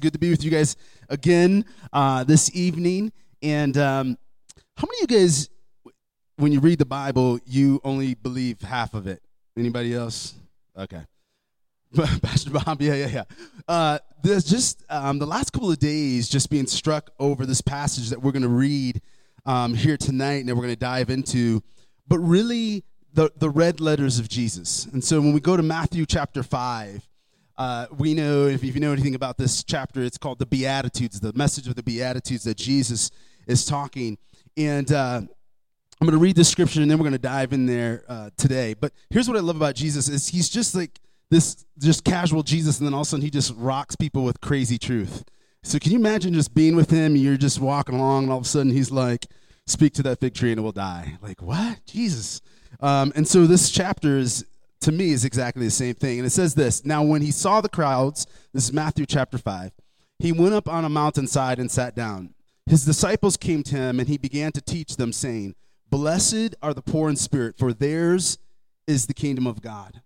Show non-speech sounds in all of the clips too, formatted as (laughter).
Good to be with you guys again uh, this evening. And um, how many of you guys, when you read the Bible, you only believe half of it? Anybody else? Okay. (laughs) Pastor Bob, yeah, yeah, yeah. Uh, there's just um, the last couple of days just being struck over this passage that we're going to read um, here tonight and we're going to dive into, but really the, the red letters of Jesus. And so when we go to Matthew chapter 5, uh, we know, if you know anything about this chapter, it's called the Beatitudes, the message of the Beatitudes that Jesus is talking. And uh, I'm going to read this scripture and then we're going to dive in there uh, today. But here's what I love about Jesus is he's just like this just casual Jesus, and then all of a sudden he just rocks people with crazy truth. So can you imagine just being with him? You're just walking along, and all of a sudden he's like, "Speak to that fig tree, and it will die." Like what, Jesus? Um, and so this chapter is to me is exactly the same thing. And it says this Now, when he saw the crowds, this is Matthew chapter 5, he went up on a mountainside and sat down. His disciples came to him, and he began to teach them, saying, Blessed are the poor in spirit, for theirs is the kingdom of God.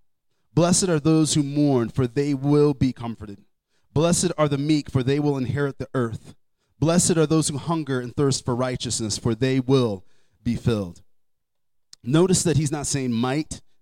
Blessed are those who mourn, for they will be comforted. Blessed are the meek, for they will inherit the earth. Blessed are those who hunger and thirst for righteousness, for they will be filled. Notice that he's not saying might,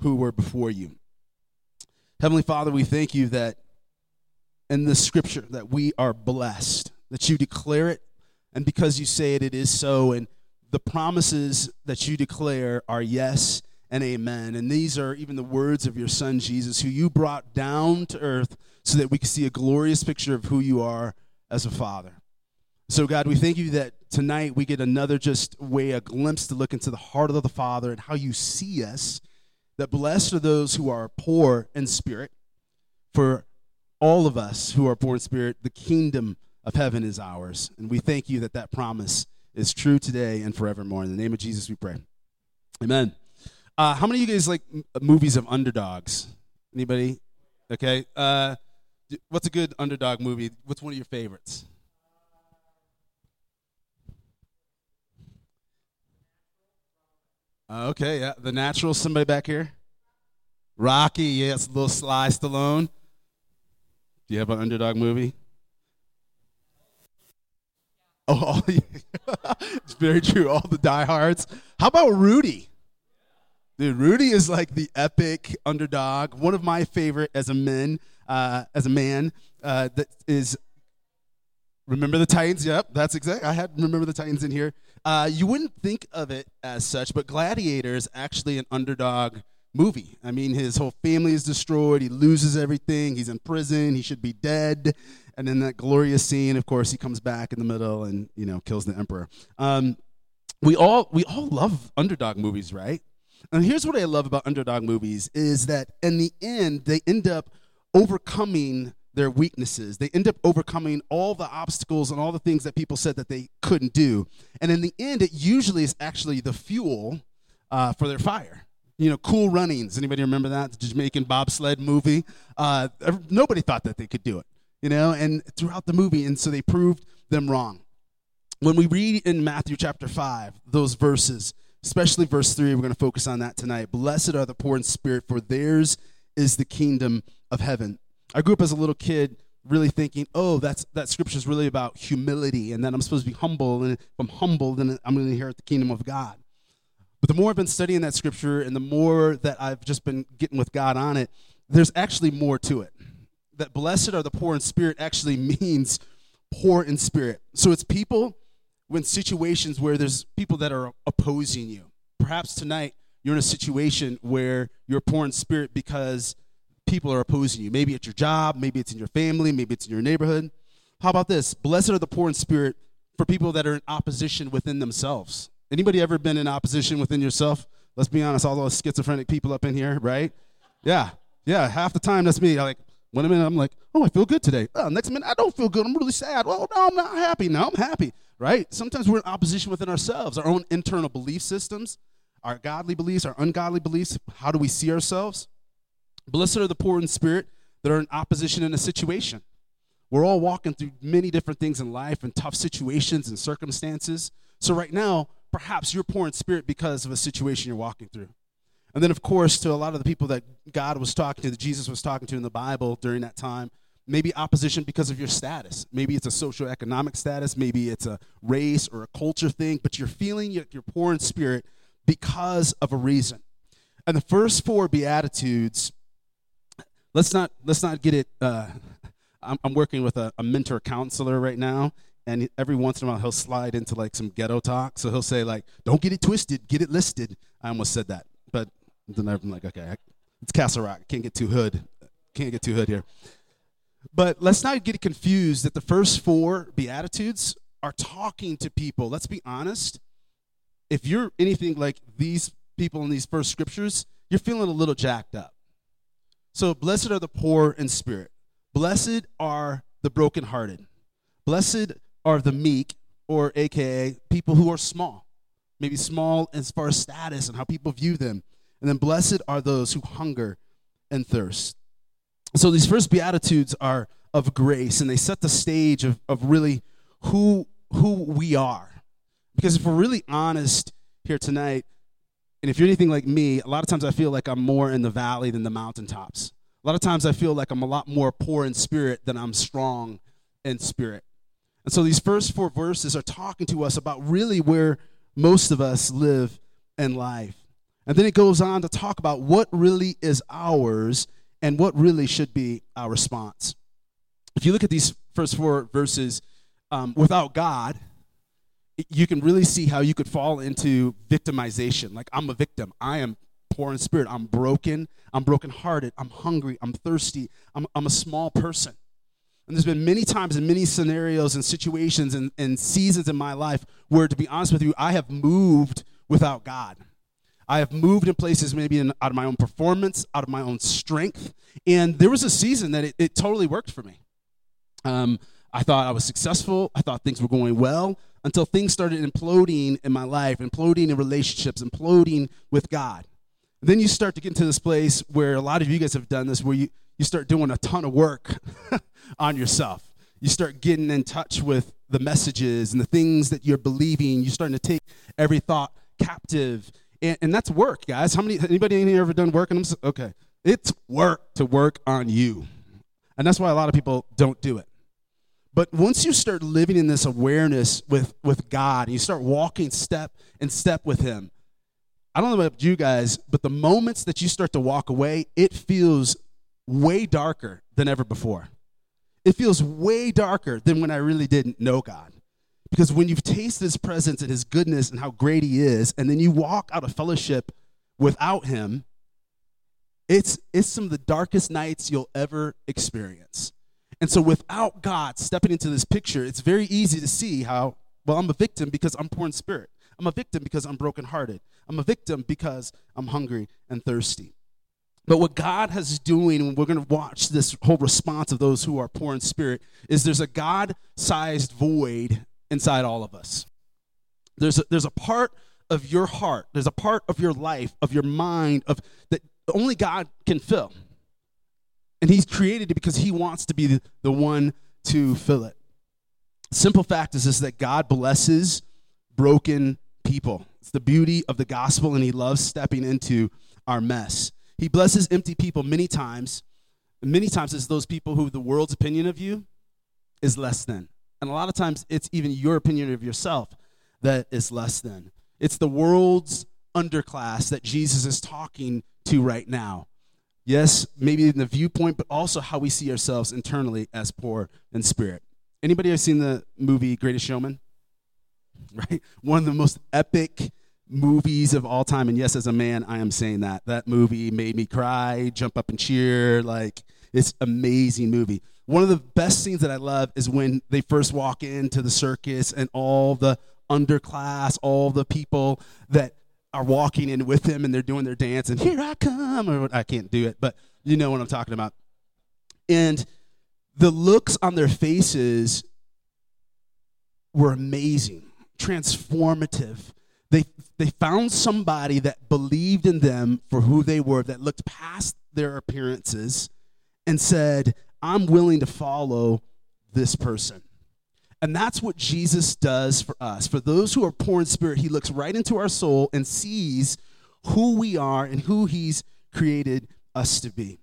who were before you. Heavenly Father, we thank you that in the scripture that we are blessed, that you declare it, and because you say it, it is so. And the promises that you declare are yes and amen. And these are even the words of your son Jesus, who you brought down to earth so that we could see a glorious picture of who you are as a father. So, God, we thank you that tonight we get another just way, a glimpse to look into the heart of the Father and how you see us that blessed are those who are poor in spirit. For all of us who are poor in spirit, the kingdom of heaven is ours. And we thank you that that promise is true today and forevermore. In the name of Jesus, we pray. Amen. Uh, how many of you guys like m- movies of underdogs? Anybody? Okay. Uh, what's a good underdog movie? What's one of your favorites? Okay, yeah. The Natural, somebody back here? Rocky, yes, a little Sly Stallone. Do you have an underdog movie? Oh, (laughs) it's very true. All the diehards. How about Rudy? Dude, Rudy is like the epic underdog. One of my favorite as a man, uh, as a man, uh, that is. Remember the Titans? Yep, that's exact. I had remember the Titans in here. Uh, you wouldn't think of it as such, but Gladiator is actually an underdog movie. I mean, his whole family is destroyed. He loses everything. He's in prison. He should be dead. And then that glorious scene, of course, he comes back in the middle and you know kills the emperor. Um, we all we all love underdog movies, right? And here's what I love about underdog movies is that in the end they end up overcoming their weaknesses. They end up overcoming all the obstacles and all the things that people said that they couldn't do. And in the end, it usually is actually the fuel uh, for their fire. You know, Cool Runnings. Anybody remember that? The Jamaican bobsled movie. Uh, nobody thought that they could do it. You know, and throughout the movie, and so they proved them wrong. When we read in Matthew chapter five those verses, especially verse three, we're going to focus on that tonight. Blessed are the poor in spirit, for theirs is the kingdom of heaven. I grew up as a little kid really thinking, oh, that's that scripture is really about humility and that I'm supposed to be humble, and if I'm humble, then I'm going to inherit the kingdom of God. But the more I've been studying that scripture and the more that I've just been getting with God on it, there's actually more to it. That blessed are the poor in spirit actually (laughs) means poor in spirit. So it's people when situations where there's people that are opposing you. Perhaps tonight you're in a situation where you're poor in spirit because people are opposing you. Maybe it's your job, maybe it's in your family, maybe it's in your neighborhood. How about this? Blessed are the poor in spirit for people that are in opposition within themselves. Anybody ever been in opposition within yourself? Let's be honest, all those schizophrenic people up in here, right? Yeah, yeah, half the time that's me. Like, One minute I'm like, oh, I feel good today. Oh, next minute I don't feel good. I'm really sad. Well, no, I'm not happy. Now I'm happy, right? Sometimes we're in opposition within ourselves, our own internal belief systems, our godly beliefs, our ungodly beliefs. How do we see ourselves? Blessed are the poor in spirit that are in opposition in a situation. We're all walking through many different things in life and tough situations and circumstances. So, right now, perhaps you're poor in spirit because of a situation you're walking through. And then, of course, to a lot of the people that God was talking to, that Jesus was talking to in the Bible during that time, maybe opposition because of your status. Maybe it's a socioeconomic status, maybe it's a race or a culture thing, but you're feeling you're poor in spirit because of a reason. And the first four Beatitudes, let's not, let's not get it. Uh, (laughs) I'm, I'm, working with a, a mentor counselor right now, and every once in a while he'll slide into like some ghetto talk. So he'll say, like, don't get it twisted, get it listed. I almost said that, but then I'm like, okay, it's Castle Rock. Can't get too hood. Can't get too hood here. But let's not get confused that the first four Beatitudes are talking to people. Let's be honest. If you're anything like these people in these first scriptures, you're feeling a little jacked up. So, blessed are the poor in spirit. Blessed are the brokenhearted. Blessed are the meek, or AKA people who are small. Maybe small as far as status and how people view them. And then blessed are those who hunger and thirst. So these first beatitudes are of grace, and they set the stage of, of really who who we are. Because if we're really honest here tonight, and if you're anything like me, a lot of times I feel like I'm more in the valley than the mountaintops. A lot of times I feel like I'm a lot more poor in spirit than I'm strong in spirit. And so these first four verses are talking to us about really where most of us live in life. And then it goes on to talk about what really is ours and what really should be our response. If you look at these first four verses, um, without God, you can really see how you could fall into victimization. Like, I'm a victim. I am poor in spirit. I'm broken. I'm brokenhearted. I'm hungry. I'm thirsty. I'm, I'm a small person. And there's been many times and many scenarios and situations and, and seasons in my life where, to be honest with you, I have moved without God. I have moved in places maybe in, out of my own performance, out of my own strength. And there was a season that it, it totally worked for me. Um, I thought I was successful. I thought things were going well until things started imploding in my life, imploding in relationships, imploding with God. And then you start to get into this place where a lot of you guys have done this, where you, you start doing a ton of work (laughs) on yourself. You start getting in touch with the messages and the things that you're believing. You're starting to take every thought captive and, and that's work, guys. How many anybody in here ever done work? And I'm okay. It's work to work on you, and that's why a lot of people don't do it. But once you start living in this awareness with with God, and you start walking step and step with Him, I don't know about you guys, but the moments that you start to walk away, it feels way darker than ever before. It feels way darker than when I really didn't know God. Because when you've tasted his presence and his goodness and how great he is, and then you walk out of fellowship without him, it's, it's some of the darkest nights you'll ever experience. And so, without God stepping into this picture, it's very easy to see how, well, I'm a victim because I'm poor in spirit. I'm a victim because I'm brokenhearted. I'm a victim because I'm hungry and thirsty. But what God has doing, and we're going to watch this whole response of those who are poor in spirit, is there's a God sized void inside all of us. There's a, there's a part of your heart, there's a part of your life, of your mind, of that only God can fill. And He's created it because He wants to be the, one to fill it. Simple fact is this that God blesses broken people. It's the beauty of the gospel, and He loves stepping into our mess. He blesses empty people many times. Many times it's those people who the world's opinion of you is less than. And a lot of times it's even your opinion of yourself that is less than. It's the world's underclass that Jesus is talking to right now. Yes, maybe in the viewpoint, but also how we see ourselves internally as poor in spirit. Anybody have seen the movie Greatest Showman? (laughs) Right? One of the most epic movies of all time. And yes, as a man, I am saying that. That movie made me cry, jump up and cheer. Like, it's amazing movie. One of the best scenes that I love is when they first walk into the circus and all the underclass, all the people that are walking in with him and they're doing their dance and here I come or I can't do it, but you know what I'm talking about. And the looks on their faces were amazing, transformative. They, they found somebody that believed in them for who they were, that looked past their appearances and said, I'm willing to follow this person. And that's what Jesus does for us. For those who are poor in spirit, he looks right into our soul and sees who we are and who he's created us to be.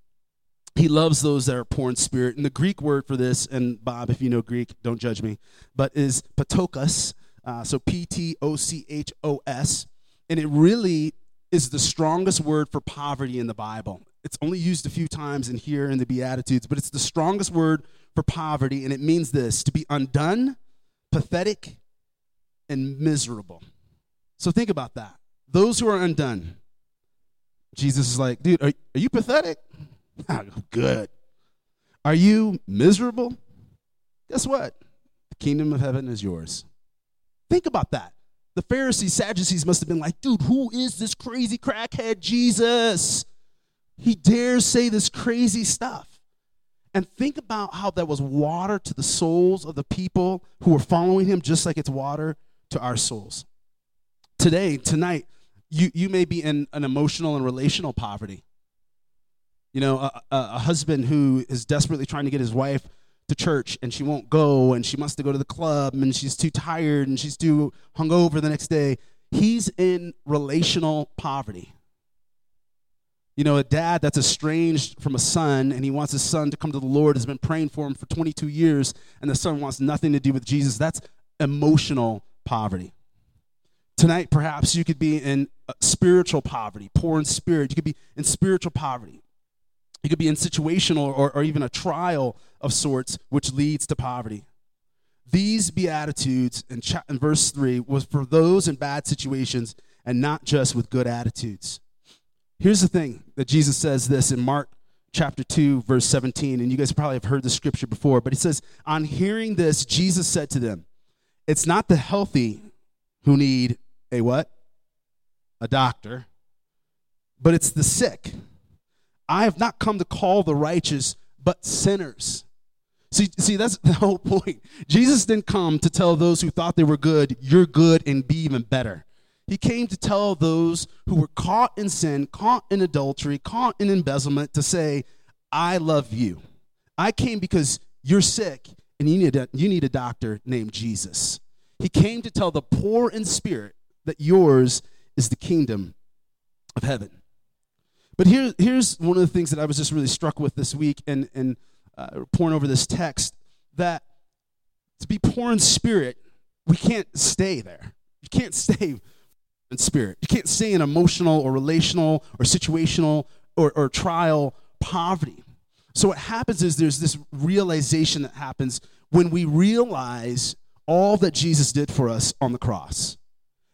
He loves those that are poor in spirit. And the Greek word for this, and Bob, if you know Greek, don't judge me, but is patokos. Uh, so P T O C H O S. And it really is the strongest word for poverty in the Bible. It's only used a few times in here in the Beatitudes, but it's the strongest word for poverty, and it means this to be undone, pathetic, and miserable. So think about that. Those who are undone. Jesus is like, dude, are, are you pathetic? (laughs) Good. Are you miserable? Guess what? The kingdom of heaven is yours. Think about that. The Pharisees, Sadducees must have been like, dude, who is this crazy crackhead Jesus? He dares say this crazy stuff. And think about how that was water to the souls of the people who were following him, just like it's water to our souls. Today, tonight, you, you may be in an emotional and relational poverty. You know, a, a, husband who is desperately trying to get his wife to church and she won't go and she wants to go to the club and she's too tired and she's too hungover the next day. He's in relational poverty. You know, a dad that's estranged from a son and he wants his son to come to the Lord has been praying for him for 22 years and the son wants nothing to do with Jesus. That's emotional poverty. Tonight, perhaps you could be in uh, spiritual poverty, poor in spirit. You could be in spiritual poverty. You could be in situational or, or even a trial of sorts, which leads to poverty. These beatitudes in, in verse 3 was for those in bad situations and not just with good attitudes. Here's the thing that Jesus says this in Mark chapter 2, verse 17, and you guys probably have heard the scripture before, but he says, On hearing this, Jesus said to them, It's not the healthy who need a what? A doctor, but it's the sick. I have not come to call the righteous, but sinners. See, see, that's (laughs) the whole point. Jesus didn't come to tell those who thought they were good, you're good and be even better. He came to tell those who were caught in sin, caught in adultery, caught in embezzlement to say, I love you. I came because you're sick and you need a, you need a doctor named Jesus. He came to tell the poor in spirit that yours is the kingdom of heaven. But here, here's one of the things that I was just really struck with this week and, and uh, pouring over this text that to be poor in spirit, we can't stay there. You can't (laughs) stay spirit. You can't stay in emotional or relational or situational or, or trial poverty. So what happens is there's this realization that happens when we realize all that Jesus did for us on the cross.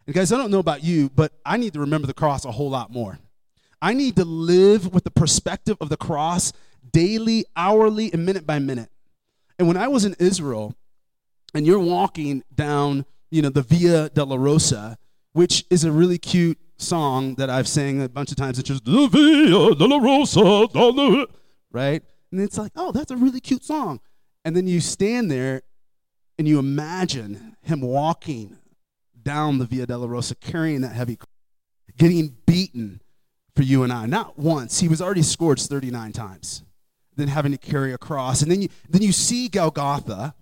And guys, I don't know about you, but I need to remember the cross a whole lot more. I need to live with the perspective of the cross daily, hourly, and minute by minute. And when I was in Israel, and you're walking down, you know, the Via Dolorosa, which is a really cute song that I've sang a bunch of times. It's just the Via Dolorosa, right? And it's like, oh, that's a really cute song. And then you stand there and you imagine him walking down the Via Dolorosa carrying that heavy, getting beaten for you and I. Not once. He was already scourged 39 times. Then having to carry a cross. And then you, then you see Golgotha,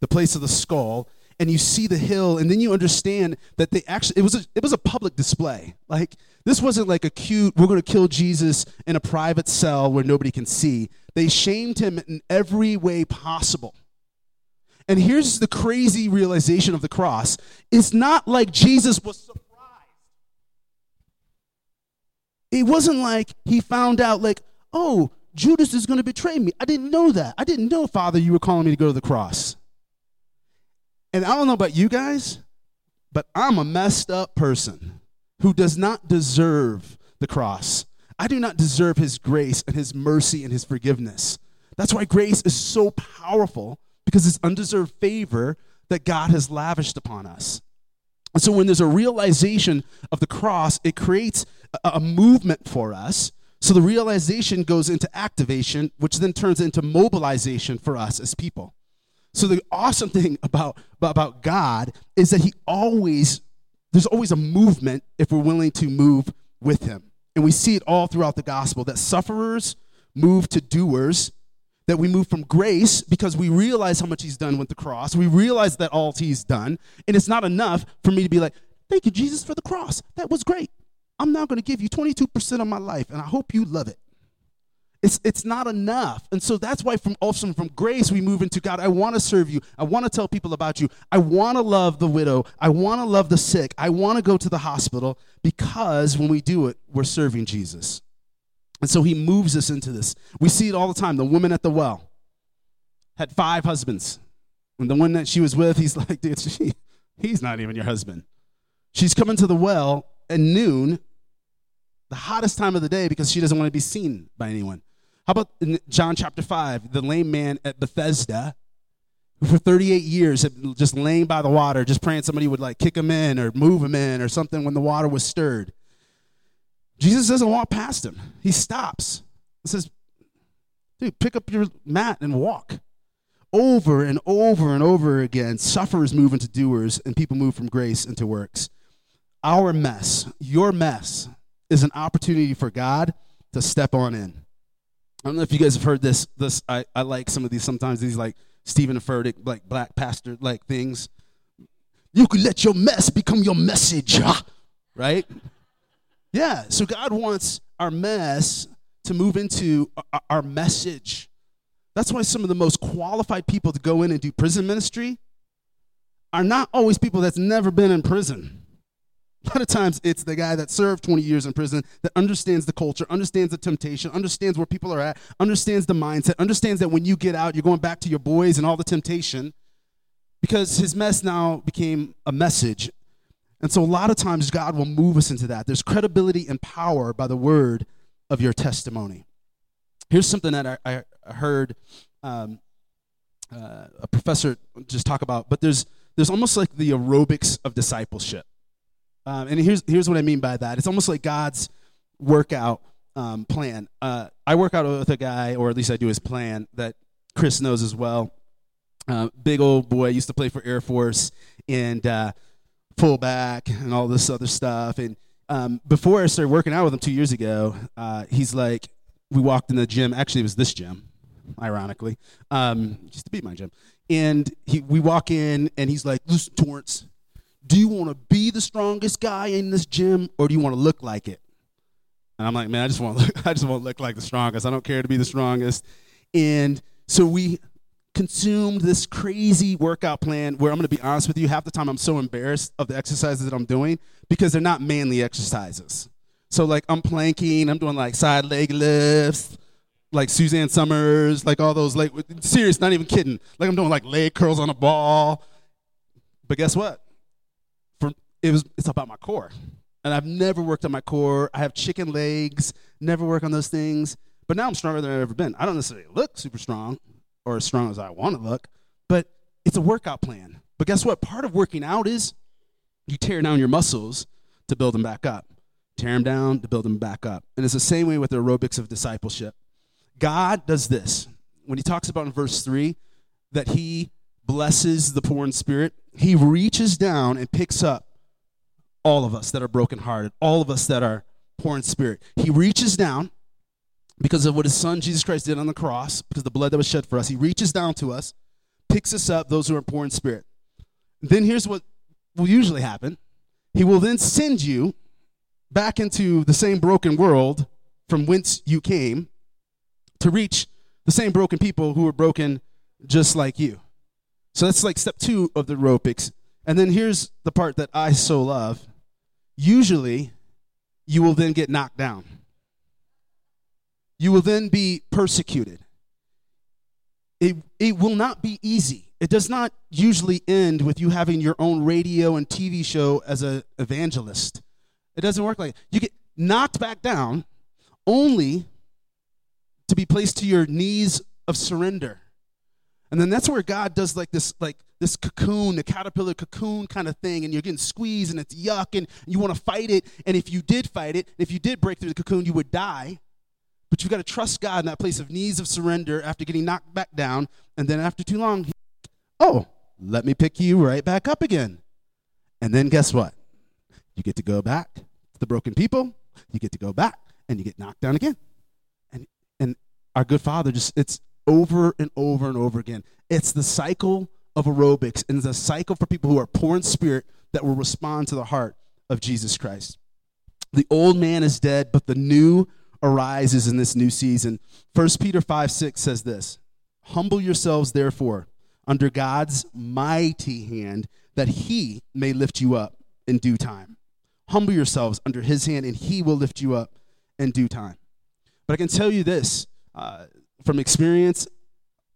the place of the skull, and you see the hill, and then you understand that they actually, it was a, it was a public display. Like, this wasn't like a cute, we're going to kill Jesus in a private cell where nobody can see. They shamed him in every way possible. And here's the crazy realization of the cross it's not like Jesus was surprised. It wasn't like he found out, like, oh, Judas is going to betray me. I didn't know that. I didn't know, Father, you were calling me to go to the cross. And I don't know about you guys, but I'm a messed up person who does not deserve the cross. I do not deserve his grace and his mercy and his forgiveness. That's why grace is so powerful because it's undeserved favor that God has lavished upon us. And so when there's a realization of the cross, it creates a, a movement for us So the realization goes into activation, which then turns into mobilization for us as people. So the awesome thing about, about God is that he always, there's always a movement if we're willing to move with him. And we see it all throughout the gospel that sufferers move to doers, that we move from grace because we realize how much he's done with the cross. We realize that all he's done. And it's not enough for me to be like, thank you, Jesus, for the cross. That was great. I'm now going to give you 22% of my life, and I hope you love it. It's, it's not enough. And so that's why from also from grace we move into God, I want to serve you. I want to tell people about you. I want to love the widow. I want to love the sick. I want to go to the hospital because when we do it, we're serving Jesus. And so he moves us into this. We see it all the time. The woman at the well had five husbands. And the one that she was with, he's (laughs) like, dude, she, he's not even your husband. She's coming to the well at noon, the hottest time of the day, because she doesn't want to be seen by anyone. How about in John chapter 5, the lame man at Bethesda, for 38 years had just laying by the water, just praying somebody would like kick him in or move him in or something when the water was stirred. Jesus doesn't walk past him. He stops and says, Dude, pick up your mat and walk. Over and over and over again, sufferers move into doers and people move from grace into works. Our mess, your mess, is an opportunity for God to step on in. I don't know if you guys have heard this. This I, I like some of these sometimes these like Steven Furtick like black pastor like things. You can let your mess become your message, right? Yeah. So God wants our mess to move into our message. That's why some of the most qualified people to go in and do prison ministry are not always people that's never been in prison. A lot of times it's the guy that served 20 years in prison that understands the culture, understands the temptation, understands where people are at, understands the mindset, understands that when you get out, you're going back to your boys and all the temptation because his mess now became a message. And so a lot of times God will move us into that. There's credibility and power by the word of your testimony. Here's something that I, I heard um, uh, a professor just talk about, but there's, there's almost like the aerobics of discipleship. Um, and here's, here's what I mean by that it's almost like God's workout um, plan. Uh, I work out with a guy, or at least I do his plan, that Chris knows as well. Uh, big old boy, used to play for Air Force and uh, fullback and all this other stuff. And um, before I started working out with him two years ago, uh, he's like, we walked in the gym. Actually, it was this gym, ironically. Um, used to be my gym. And he, we walk in, and he's like, "Listen, Torrance, do you want to be the strongest guy in this gym or do you want to look like it? And I'm like, man, I just want to (laughs) look, I just want to look like the strongest. I don't care to be the strongest. And so we consumed this crazy workout plan where I'm going to be honest with you, half the time I'm so embarrassed of the exercises that I'm doing because they're not manly exercises. So like I'm planking, I'm doing like side leg lifts, like Suzanne Somers, like all those like serious, not even kidding. Like I'm doing like leg curls on a ball. But guess what? It was it's about my core. And I've never worked on my core. I have chicken legs, never work on those things. But now I'm stronger than I've ever been. I don't necessarily look super strong or as strong as I want to look, but it's a workout plan. But guess what? Part of working out is you tear down your muscles to build them back up. Tear them down to build them back up. And it's the same way with the aerobics of discipleship. God does this. When he talks about in verse 3 that he blesses the poor in spirit, he reaches down and picks up all of us that are brokenhearted, all of us that are poor in spirit. He reaches down because of what his son Jesus Christ did on the cross, because the blood that was shed for us. He reaches down to us, picks us up, those who are poor in spirit. Then here's what will usually happen He will then send you back into the same broken world from whence you came to reach the same broken people who were broken just like you. So that's like step two of the aerobics. And then here's the part that I so love usually you will then get knocked down. You will then be persecuted. It, it will not be easy. It does not usually end with you having your own radio and TV show as an evangelist. It doesn't work like that. you get knocked back down only to be placed to your knees of surrender. And then that's where God does like this like this cocoon, the caterpillar cocoon kind of thing, and you're getting squeezed and it's yuck, and you want to fight it. And if you did fight it, if you did break through the cocoon, you would die. But you've got to trust God in that place of knees of surrender after getting knocked back down. And then after too long, oh, let me pick you right back up again. And then guess what? You get to go back to the broken people. You get to go back and you get knocked down again. And, and our good Father just, it's over and over and over again. It's the cycle of aerobics and it's a cycle for people who are poor in spirit that will respond to the heart of Jesus Christ. The old man is dead, but the new arises in this new season. 1 Peter 5 6 says this Humble yourselves, therefore, under God's mighty hand, that he may lift you up in due time. Humble yourselves under his hand, and he will lift you up in due time. But I can tell you this uh, from experience,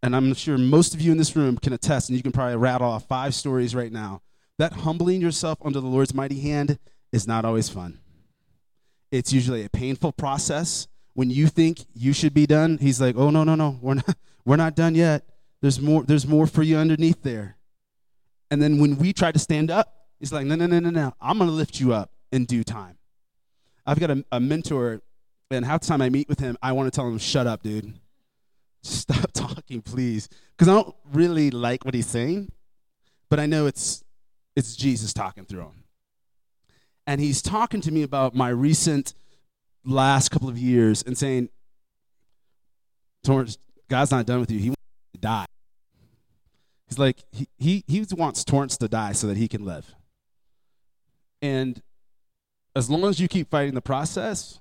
and I'm sure most of you in this room can attest, and you can probably rattle off five stories right now. That humbling yourself under the Lord's mighty hand is not always fun. It's usually a painful process. When you think you should be done, he's like, "Oh no, no, no. We're not (laughs) we're not done yet. There's more there's more for you underneath there." And then when we try to stand up, he's like, "No, no, no, no, no. I'm going to lift you up in due time." I've got a, a mentor and half the time I meet with him, I want to tell him, "Shut up, dude. Stop (laughs) talking, please." Cuz I don't really like what he's saying, but I know it's it's Jesus talking through him and he's talking to me about my recent last couple of years and saying, Torrance, God's not done with you. He wants to die. He's like, he, he, he wants Torrance to die so that he can live. And as long as you keep fighting the process,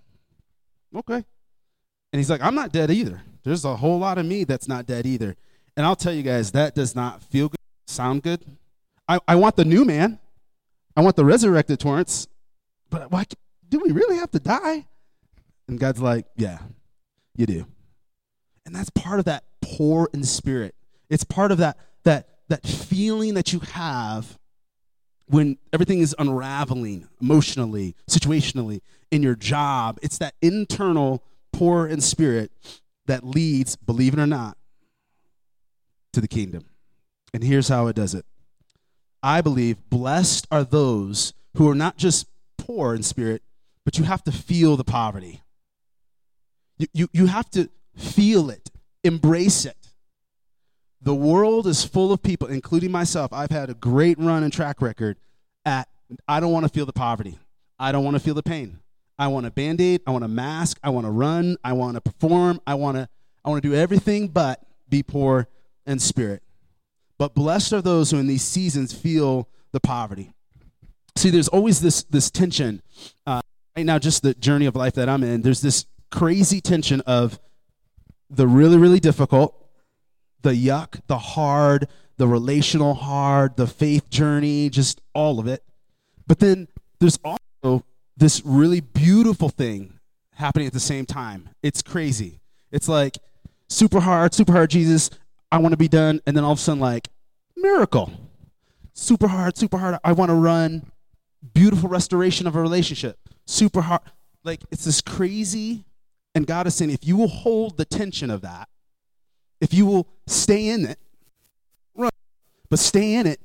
okay. And he's like, I'm not dead either. There's a whole lot of me that's not dead either. And I'll tell you guys, that does not feel good, sound good. I, I want the new man. I want the resurrected Torrance but why, do we really have to die? And God's like, yeah, you do. And that's part of that poor in spirit. It's part of that, that, that feeling that you have when everything is unraveling emotionally, situationally, in your job. It's that internal poor in spirit that leads, believe it or not, to the kingdom. And here's how it does it I believe blessed are those who are not just poor in spirit, but you have to feel the poverty. You, you, you have to feel it, embrace it. The world is full of people, including myself. I've had a great run and track record at I don't want to feel the poverty. I don't want to feel the pain. I want a band-aid, I want a mask, I want to run, I want to perform, I want to I want to do everything but be poor in spirit. But blessed are those who in these seasons feel the poverty see there's always this this tension uh, right now just the journey of life that i'm in there's this crazy tension of the really really difficult the yuck the hard the relational hard the faith journey just all of it but then there's also this really beautiful thing happening at the same time it's crazy it's like super hard super hard jesus i want to be done and then all of a sudden like miracle super hard super hard i want to run beautiful restoration of a relationship. Super hard. Like it's this crazy. And God is saying, if you will hold the tension of that, if you will stay in it, run, but stay in it,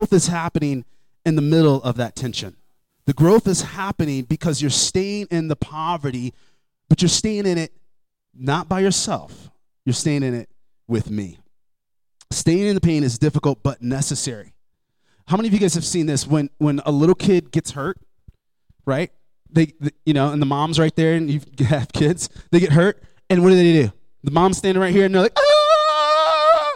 both is happening in the middle of that tension. The growth is happening because you're staying in the poverty, but you're staying in it not by yourself. You're staying in it with me. Staying in the pain is difficult but necessary. How many of you guys have seen this when when a little kid gets hurt, right? They, the, you know, and the mom's right there, and you (laughs) have kids. They get hurt, and what do they do? The mom's standing right here, and they're like, ah!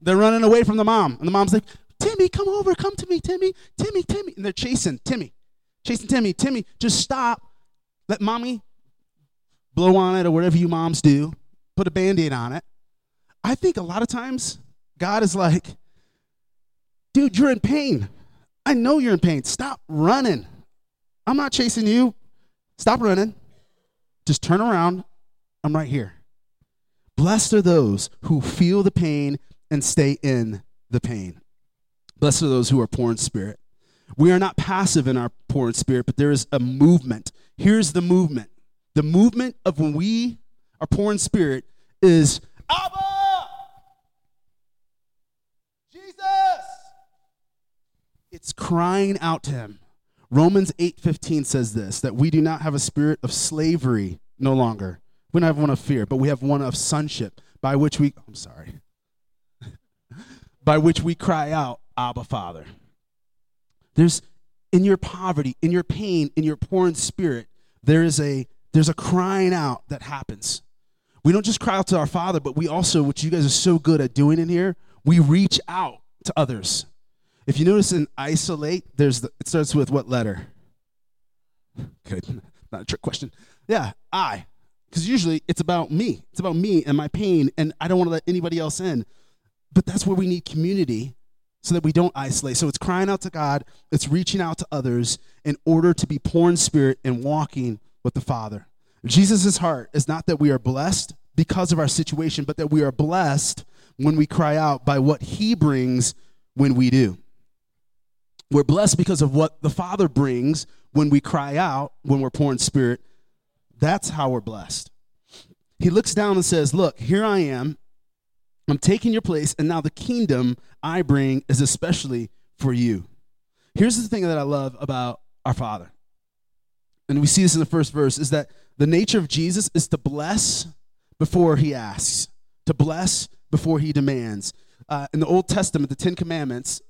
They're running away from the mom, and the mom's like, Timmy, come over, come to me, Timmy, Timmy, Timmy, and they're chasing Timmy, chasing Timmy, Timmy, just stop, let mommy blow on it or whatever you moms do, put a band-aid on it. I think a lot of times God is like, Dude, you're in pain. I know you're in pain. Stop running. I'm not chasing you. Stop running. Just turn around. I'm right here. Blessed are those who feel the pain and stay in the pain. Blessed are those who are poor in spirit. We are not passive in our poor in spirit, but there is a movement. Here's the movement. The movement of when we are poor in spirit is Abba! Jesus! It's crying out to him. Romans 8:15 says this that we do not have a spirit of slavery no longer, We don't have one of fear, but we have one of sonship, by which we, I'm sorry, (laughs) by which we cry out, Abba, Father. There's, in your poverty, in your pain, in your poor in spirit, there is a, there's a crying out that happens. We don't just cry out to our Father, but we also, which you guys are so good at doing in here, we reach out to others. If you notice in isolate, there's the, it starts with what letter? Good. (laughs) Not a trick question. Yeah, I. Because usually it's about me. It's about me and my pain, and I don't want to let anybody else in. But that's where we need community so that we don't isolate. So it's crying out to God, it's reaching out to others in order to be poor in spirit and walking with the Father. Jesus' heart is not that we are blessed because of our situation, but that we are blessed when we cry out by what He brings when we do. We're blessed because of what the Father brings when we cry out, when we're poor in spirit. That's how we're blessed. He looks down and says, Look, here I am. I'm taking your place, and now the kingdom I bring is especially for you. Here's the thing that I love about our Father, and we see this in the first verse, is that the nature of Jesus is to bless before he asks, to bless before he demands. Uh, in the Old Testament, the Ten Commandments,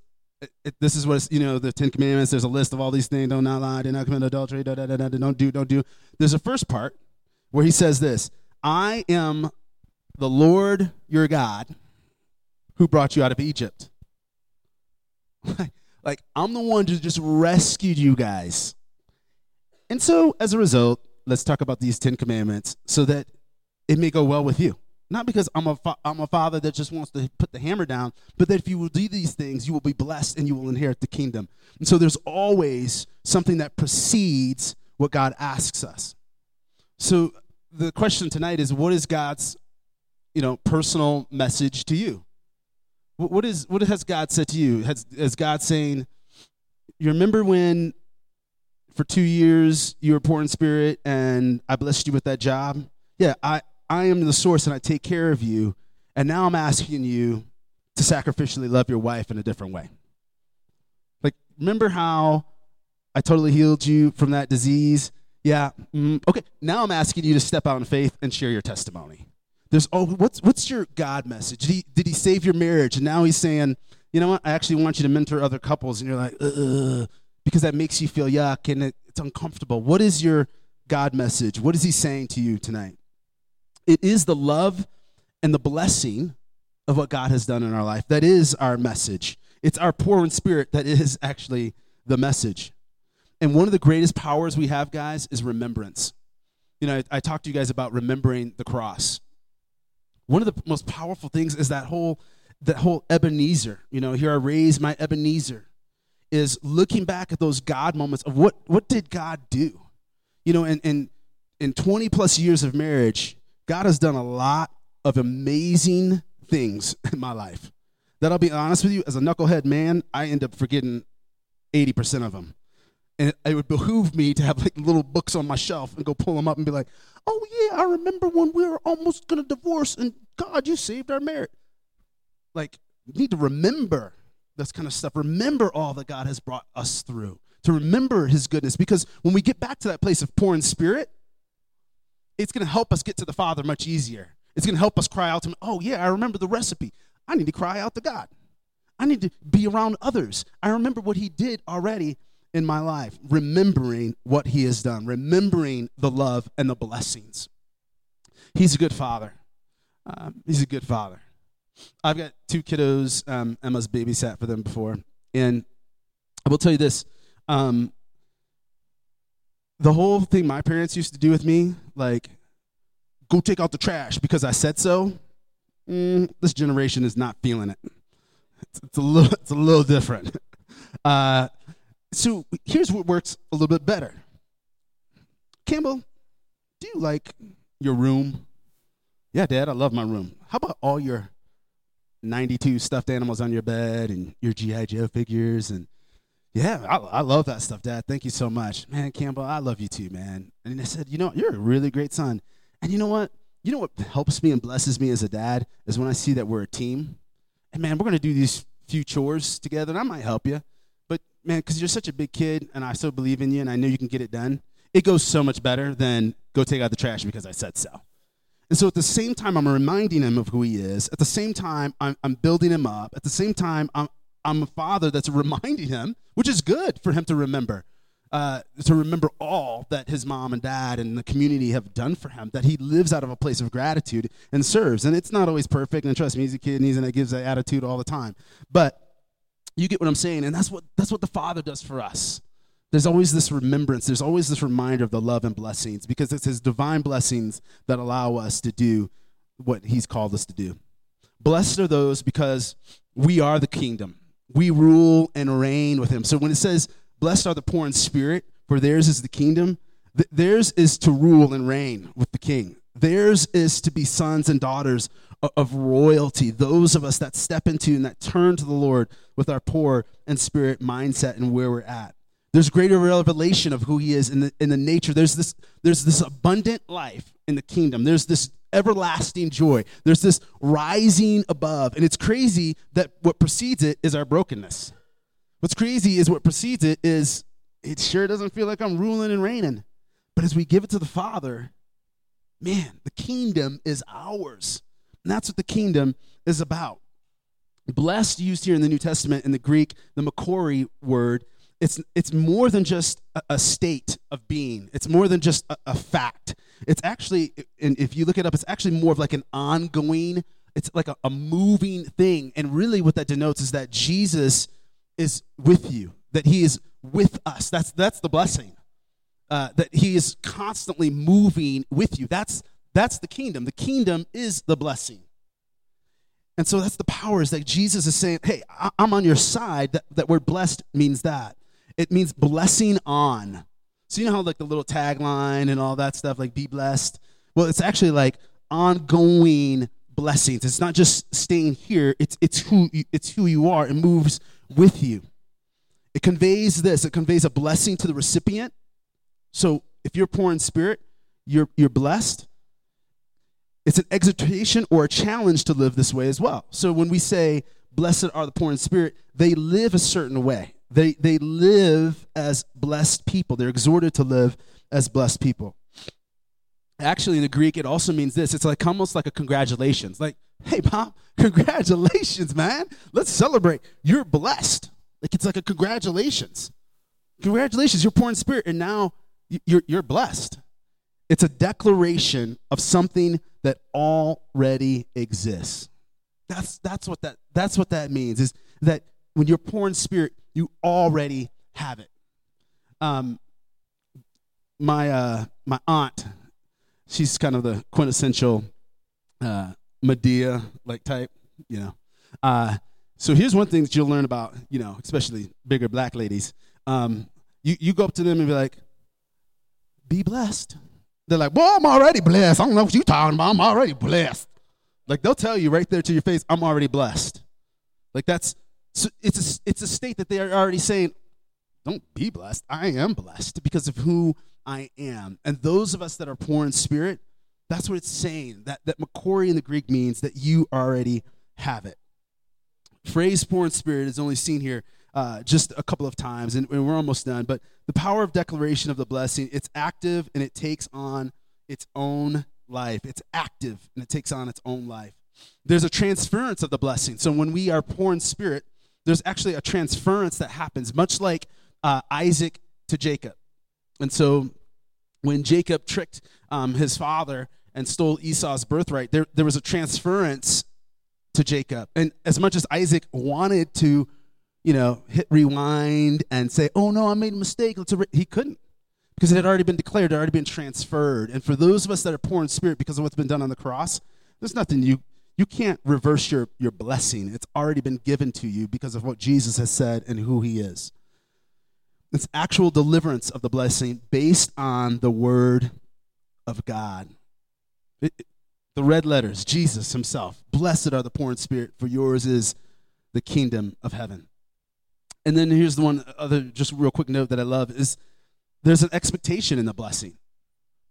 it, it, this is what you know. The Ten Commandments. There's a list of all these things: don't not lie, do not commit adultery, da, da, da, don't do, don't do. There's a first part where he says this: "I am the Lord your God, who brought you out of Egypt." (laughs) like I'm the one who just rescued you guys. And so, as a result, let's talk about these Ten Commandments so that it may go well with you. Not because I'm a, fa- I'm a father that just wants to put the hammer down, but that if you will do these things, you will be blessed and you will inherit the kingdom. And so there's always something that precedes what God asks us. So the question tonight is what is God's you know, personal message to you? What, is, what has God said to you? Has, has God saying, you remember when for two years you were poor in spirit and I blessed you with that job? Yeah, I, I am the source and I take care of you. And now I'm asking you to sacrificially love your wife in a different way. Like, remember how I totally healed you from that disease? Yeah. Mm, okay. Now I'm asking you to step out in faith and share your testimony. There's oh, what's what's your God message? Did he, did he save your marriage? And now he's saying, you know what? I actually want you to mentor other couples, and you're like, Ugh, because that makes you feel yuck and it, it's uncomfortable. What is your God message? What is he saying to you tonight? It is the love and the blessing of what God has done in our life. That is our message. It's our poor in spirit that is (laughs) actually the message. And one of the greatest powers we have, guys, is remembrance. You know, I, I talked to you guys about remembering the cross. One of the most powerful things is that whole that whole Ebenezer. You know, here I raise my Ebenezer is looking back at those God moments of what what did God do? You know, in in in 20 plus years of marriage, God has done a lot of amazing things (laughs) in my life. That I'll be honest with you, as a knucklehead man, I end up forgetting 80% of them. And it, would behoove me to have like little books on my shelf and go pull them up and be like, oh yeah, I remember when we were almost gonna divorce and God, you saved our marriage. Like, you need to remember this kind of stuff. Remember all that God has brought us through. To remember his goodness. Because when we get back to that place of poor in spirit, it's to help us get to the Father much easier. It's to help us cry out to Him, oh, yeah, I remember the recipe. I need to cry out to God. I need to be around others. I remember what He did already in my life, remembering what He has done, remembering the love and the blessings. He's a good Father. Um, he's a good Father. I've got two kiddos. Um, Emma's babysat for them before. And I will tell you this um, the whole thing my parents used to do with me, like, go take out the trash because I said so, mm, this generation is not feeling it. It's, it's, a, little, (laughs) it's a little different. (laughs) Uh, so here's what works a little bit better. Campbell, do you like your room? Yeah, Dad, I love my room. How about all your 92 stuffed animals on your bed and your G.I. Joe figures and yeah, I, I, love that stuff, Dad. Thank you so much. Man, Campbell, I love you too, man. And I said, you know, you're a really great son. And you know what? You know what helps me and blesses me as a dad is when I see that we're a team. And man, we're going to do these few chores together, and I might help you. Man, because you're such a big kid, and I so believe in you, and I know you can get it done, it goes so much better than go take out the trash because I said so. And so at the same time, I'm reminding him of who he is. At the same time, I'm, I'm building him up. At the same time, I'm, I'm a father that's (laughs) reminding him, which is good for him to remember, uh, to remember all that his mom and dad and the community have done for him, that he lives out of a place of gratitude and serves. And it's not always perfect. And trust me, he's a kid and he's and it gives that attitude all the time. But you get what I'm saying, and that's what that's what the Father does for us. There's always this remembrance, there's always this reminder of the love and blessings because it's his divine blessings that allow us to do what he's called us to do. Blessed are those because we are the kingdom. We rule and reign with him. So when it says, Blessed are the poor in spirit, for theirs is the kingdom, th- theirs is to rule and reign with the king. Theirs is to be sons and daughters of royalty, those of us that step into and that turn to the Lord with our poor and spirit mindset and where we're at. There's greater revelation of who he is in the, in the nature. There's this, there's this abundant life in the kingdom. There's this everlasting joy. There's this rising above. And it's crazy that what precedes it is our brokenness. What's crazy is what precedes it is it sure doesn't feel like I'm ruling and reigning. But as we give it to the Father, man, the kingdom is ours. And that's what the kingdom is about. Blessed, used here in the New Testament in the Greek, the Makori word, it's, it's more than just a, a state of being, it's more than just a, a fact. It's actually, and if you look it up, it's actually more of like an ongoing, it's like a, a moving thing. And really, what that denotes is that Jesus is with you, that he is with us. That's, that's the blessing. Uh, that he is constantly moving with you. That's that's the kingdom. The kingdom is the blessing. And so that's the power is that Jesus is saying, hey, I'm on your side. That, that word blessed means that. It means blessing on. So you know how like the little tagline and all that stuff, like be blessed? Well, it's actually like ongoing blessings. It's not just staying here, it's, it's, who, you, it's who you are. It moves with you. It conveys this. It conveys a blessing to the recipient. So if you're poor in spirit, you're, you're blessed it's an exhortation or a challenge to live this way as well. So when we say, blessed are the poor in spirit, they live a certain way. They, they live as blessed people. They're exhorted to live as blessed people. Actually, in the Greek, it also means this it's like almost like a congratulations. Like, hey, mom, (laughs) congratulations, man. Let's celebrate. You're blessed. Like, it's like a congratulations. Congratulations, you're poor in spirit, and now you're, you're blessed. It's a declaration of something that already exists. That's, that's, what that, that's what that means, is that when you're poor in spirit, you already have it. Um, my, uh, my aunt, she's kind of the quintessential uh, Madea like type, you know. Uh, so here's one thing that you'll learn about, you know, especially bigger black ladies. Um, you, you go up to them and be like, be blessed. They're like, "Boy, I'm already blessed. I don't know what you're talking about. I'm already blessed." Like they'll tell you right there to your face, "I'm already blessed." Like that's it's a, it's a state that they are already saying, "Don't be blessed. I am blessed because of who I am." And those of us that are poor in spirit, that's what it's saying. That that Makori in the Greek means that you already have it. Phrase poor in spirit is only seen here uh, just a couple of times, and, and we're almost done. But the power of declaration of the blessing, it's active and it takes on its own life. It's active and it takes on its own life. There's a transference of the blessing. So when we are poor in spirit, there's actually a transference that happens, much like uh, Isaac to Jacob. And so when Jacob tricked um, his father and stole Esau's birthright, there, there was a transference to Jacob. And as much as Isaac wanted to you know, hit rewind and say, oh no, I made a mistake. Let's he couldn't because it had already been declared, it had already been transferred. And for those of us that are poor in spirit because of what's been done on the cross, there's nothing you you can't reverse your, your blessing. It's already been given to you because of what Jesus has said and who he is. It's actual deliverance of the blessing based on the word of God. It, it, the red letters, Jesus himself. Blessed are the poor in spirit, for yours is the kingdom of heaven. And then here's the one other just real quick note that I love is there's an expectation in the blessing.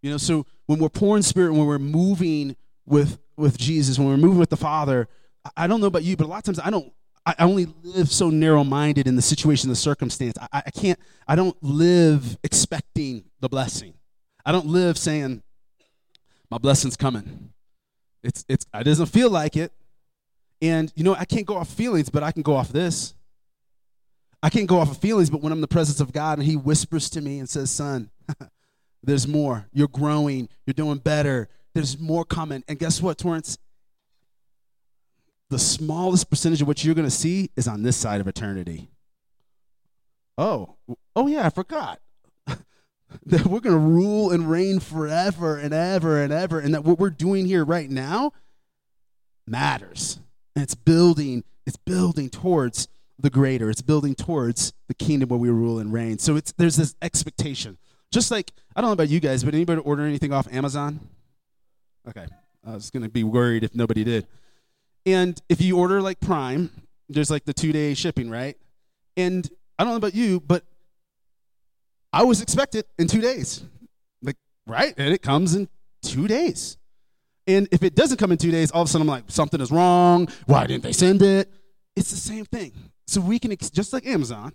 You know, so when we're poor in spirit, when we're moving with with Jesus, when we're moving with the Father, I don't know about you, but a lot of times I don't I only live so narrow minded in the situation, the circumstance. I, I can't, I don't live expecting the blessing. I don't live saying, my blessing's coming. It's it's it doesn't feel like it. And you know, I can't go off feelings, but I can go off this. I can't go off of feelings, but when I'm in the presence of God and He whispers to me and says, Son, (laughs) there's more. You're growing. You're doing better. There's more coming. And guess what, Torrance? The smallest percentage of what you're going to see is on this side of eternity. Oh, oh yeah, I forgot. (laughs) that we're going to rule and reign forever and ever and ever, and that what we're doing here right now matters. And it's building, it's building towards the greater. It's building towards the kingdom where we rule and reign. So it's there's this expectation. Just like I don't know about you guys, but anybody order anything off Amazon? Okay. I was gonna be worried if nobody did. And if you order like Prime, there's like the two day shipping, right? And I don't know about you, but I always expect it in two days. Like, right? And it comes in two days. And if it doesn't come in two days, all of a sudden I'm like, something is wrong. Why didn't they send it? It's the same thing. So we can, just like Amazon,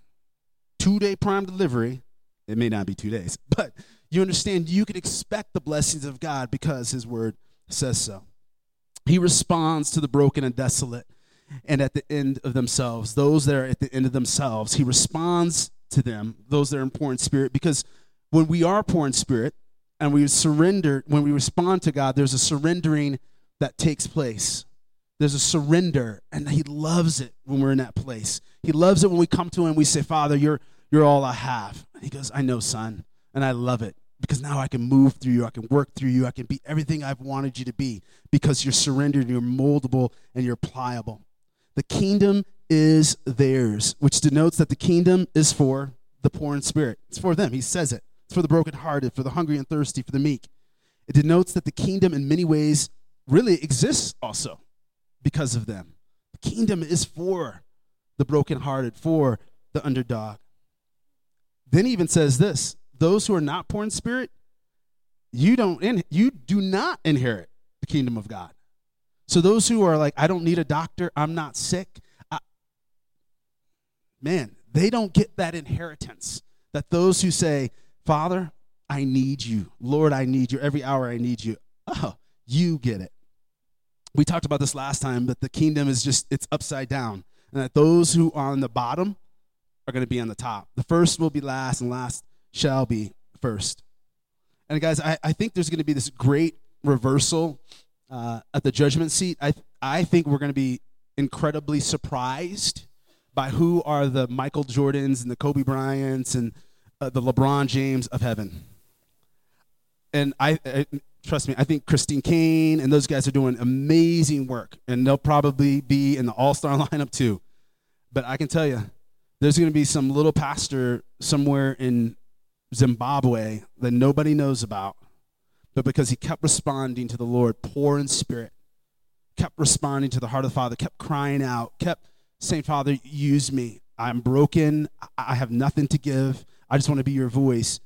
two day prime delivery. It may not be two days, (laughs) but you understand you can expect the blessings of God because his word says so. He responds to the broken and desolate and at the end of themselves, those that are at the end of themselves. He responds to them, those that are in poor in spirit, because when we are poor in spirit and we surrender, when we respond to God, there's a surrendering that takes place. There's a surrender, and He loves it when we're in that place. He loves it when we come to Him, we say, Father, you're, you're all I have. And He goes, I know, son, and I love it because now I can move through you, I can work through you, I can be everything I've wanted you to be because you're surrendered, you're moldable, and you're pliable. The kingdom is theirs, which denotes that the kingdom is for the poor in spirit. It's for them. He says it. It's for the brokenhearted, for the hungry and thirsty, for the meek. It denotes that the kingdom, in many ways, really exists also because of them. The kingdom is for the brokenhearted, for the underdog. Then he even says this those who are not poor in spirit, you don't in, you do not inherit the kingdom of God. So those who are like, I don't need a doctor, I'm not sick, I, man, they don't get that inheritance. That those who say, Father, I need you, Lord, I need you, every hour I need you, oh, you get it. We talked about this last time, that the kingdom is just, it's upside down. And that those who are on the bottom are going to be on the top. The first will be last, and last shall be first. And guys, I, I think there's going to be this great reversal uh, at the judgment seat. I, I think we're going to be incredibly surprised by who are the Michael Jordans and the Kobe Bryants and uh, the LeBron James of heaven. And I, I, trust me, I think Christine Caine and those guys are doing amazing work, and they'll probably be in the All Star (laughs) lineup too. But I can tell you, there's going to be some little pastor somewhere in Zimbabwe that nobody knows about, but because he kept responding to the Lord, poor in spirit, kept responding to the heart of the Father, kept crying out, kept saying, Father, use me. I'm broken. I have nothing to give. I just want to be your voice.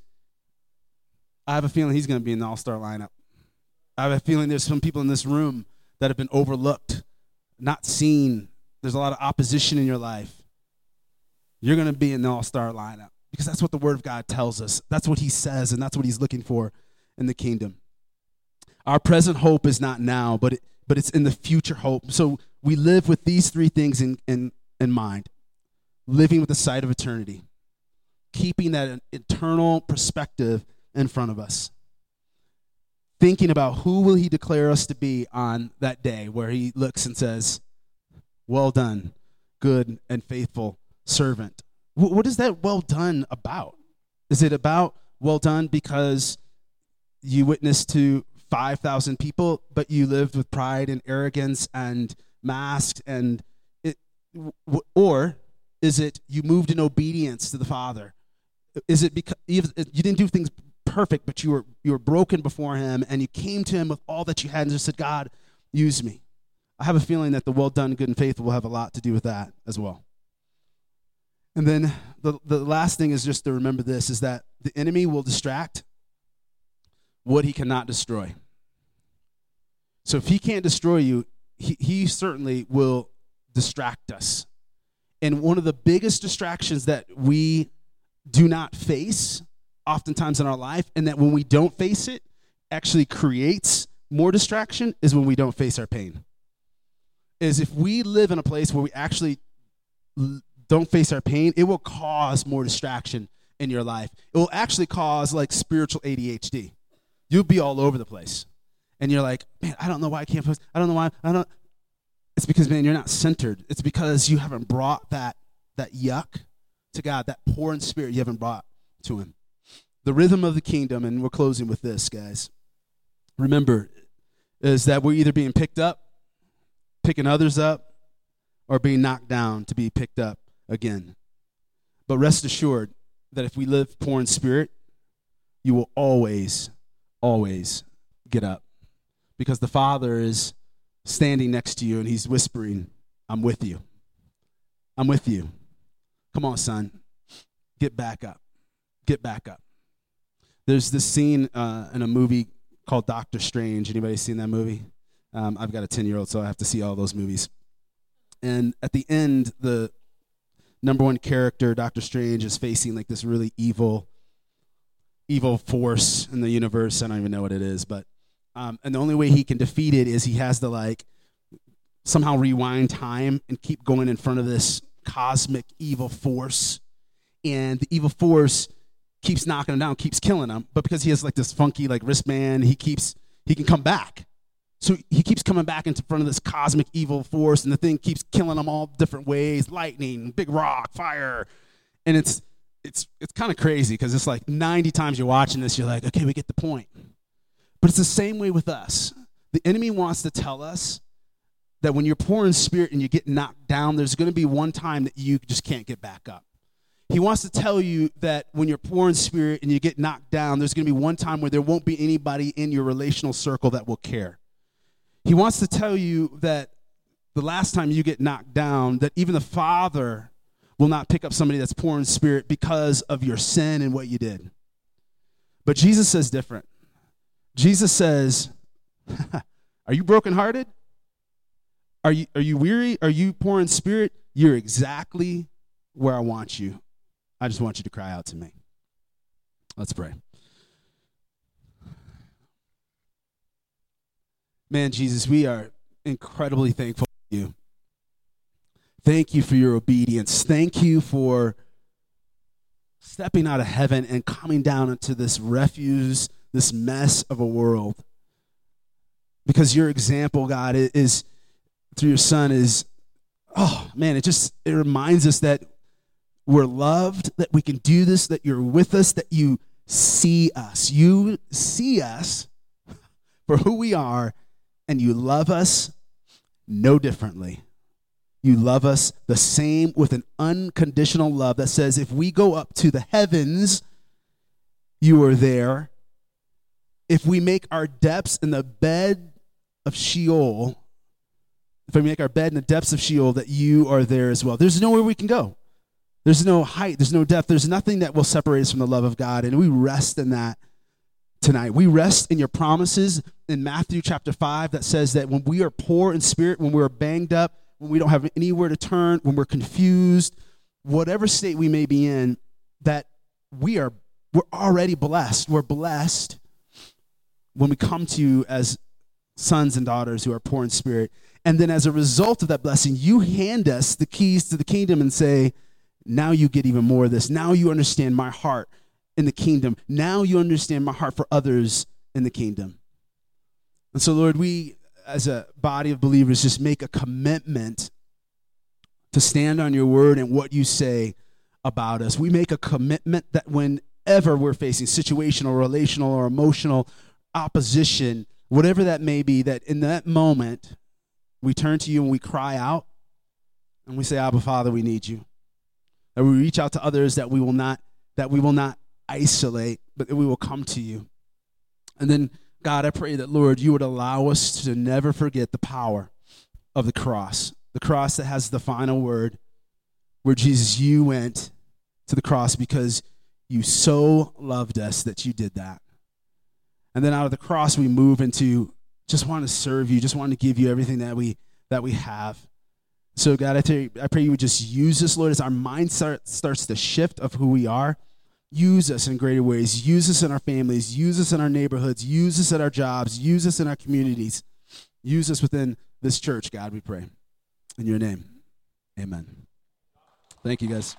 I have a feeling he's going to be in the all star lineup. I have a feeling there's some people in this room that have been overlooked, not seen. There's a lot of opposition in your life. You're going to be in the all star lineup because that's what the Word of God tells us. That's what He says, and that's what He's looking for in the kingdom. Our present hope is not now, but, it, but it's in the future hope. So we live with these three things in, in, in mind living with the sight of eternity, keeping that eternal perspective in front of us thinking about who will he declare us to be on that day where he looks and says well done good and faithful servant. What is that well done about? Is it about well done because you witnessed to 5000 people but you lived with pride and arrogance and masked and it or is it you moved in obedience to the father? Is it because you didn't do things perfect, but you were you were broken before him and you came to him with all that you had and just said, God, use me. I have a feeling that the well done, good and faithful will have a lot to do with that as well. And then the, the last thing is just to remember this is that the enemy will distract what he cannot destroy. So if he can't destroy you, he, he certainly will distract us. And one of the biggest distractions that we do not face oftentimes in our life, and that when we don't face it, actually creates more distraction is when we don't face our pain. Is if we live in a place where we actually don't face our pain, it will cause more distraction in your life. It will actually cause like spiritual ADHD. You'll be all over the place. And you're like, man, I don't know why I can't post. I don't know why. I don't. It's because, man, you're not centered. It's because you haven't brought that, that yuck to God, that poor in spirit you haven't brought to Him. The rhythm of the kingdom, and we're closing with this, guys. Remember, is that we're either being picked up, picking others up, or being knocked down to be picked up again. But rest assured that if we live poor in spirit, you will always, always get up. Because the Father is standing next to you and he's whispering, I'm with you. I'm with you. Come on, son. Get back up. Get back up. There's this scene uh, in a movie called Doctor Strange. Anybody seen that movie? Um, I've got a 10 year old, so I have to see all those movies. And at the end, the number one character, Doctor Strange, is facing like this really evil, evil force in the universe. I don't even know what it is, but um, and the only way he can defeat it is he has to like somehow rewind time and keep going in front of this cosmic evil force. And the evil force keeps knocking him down, keeps killing him. But because he has like this funky like wristband, he keeps he can come back. So he keeps coming back into front of this cosmic evil force, and the thing keeps killing him all different ways: lightning, big rock, fire, and it's it's it's kind of crazy because it's like 90 times you're watching this, you're like, okay, we get the point. But it's the same way with us. The enemy wants to tell us that when you're poor in spirit and you get knocked down, there's going to be one time that you just can't get back up. He wants to tell you that when you're poor in spirit and you get knocked down, there's going to be one time where there won't be anybody in your relational circle that will care. He wants to tell you that the last time you get knocked down, that even the Father will not pick up somebody that's poor in spirit because of your sin and what you did. But Jesus says different. Jesus says, (laughs) Are you brokenhearted? Are you, are you weary? Are you poor in spirit? You're exactly where I want you. I just want you to cry out to me. Let's pray. Man, Jesus, we are incredibly thankful for you. Thank you for your obedience. Thank you for stepping out of heaven and coming down into this refuse, this mess of a world. Because your example, God, is through your son is oh man, it just it reminds us that we're loved, that we can do this, that you're with us, that you see us. You see us (laughs) for who we are and you love us no differently. You love us the same with an unconditional love that says, if we go up to the heavens, you are there. If we make our depths in the bed of Sheol, if we make our bed in the depths of Sheol, that you are there as well. There's nowhere we can go. There's no height, there's no depth, there's nothing that will separate us from the love of God. And we rest in that tonight. We rest in your promises in Matthew chapter 5 that says that when we are poor in spirit, when we're banged up, when we don't have anywhere to turn, when we're confused, whatever state we may be in, that we are we're already blessed. We're blessed when we come to you as sons and daughters who are poor in spirit. And then as a result of that blessing, you hand us the keys to the kingdom and say, now you get even more of this. Now you understand my heart in the kingdom. Now you understand my heart for others in the kingdom. And so, Lord, we as a body of believers just make a commitment to stand on your word and what you say about us. We make a commitment that whenever we're facing situational, relational, or emotional opposition, whatever that may be, that in that moment, we turn to you and we cry out and we say, Abba, Father, we need you. That we reach out to others that we will not, that we will not isolate, but that we will come to you. And then, God, I pray that, Lord, you would allow us to never forget the power of the cross, the cross that has the final word, where Jesus, you went to the cross because you so loved us that you did that. And then out of the cross, we move into just want to serve you, just want to give you everything that we that we have. So God, I, you, I pray you would just use this, Lord, as our mind start, starts to shift of who we are use us in greater ways. Use us in our families. Use us in our neighborhoods. Use us at our jobs. Use us in our communities. Use us within this church, God, we pray. In your name, amen. Thank you, guys.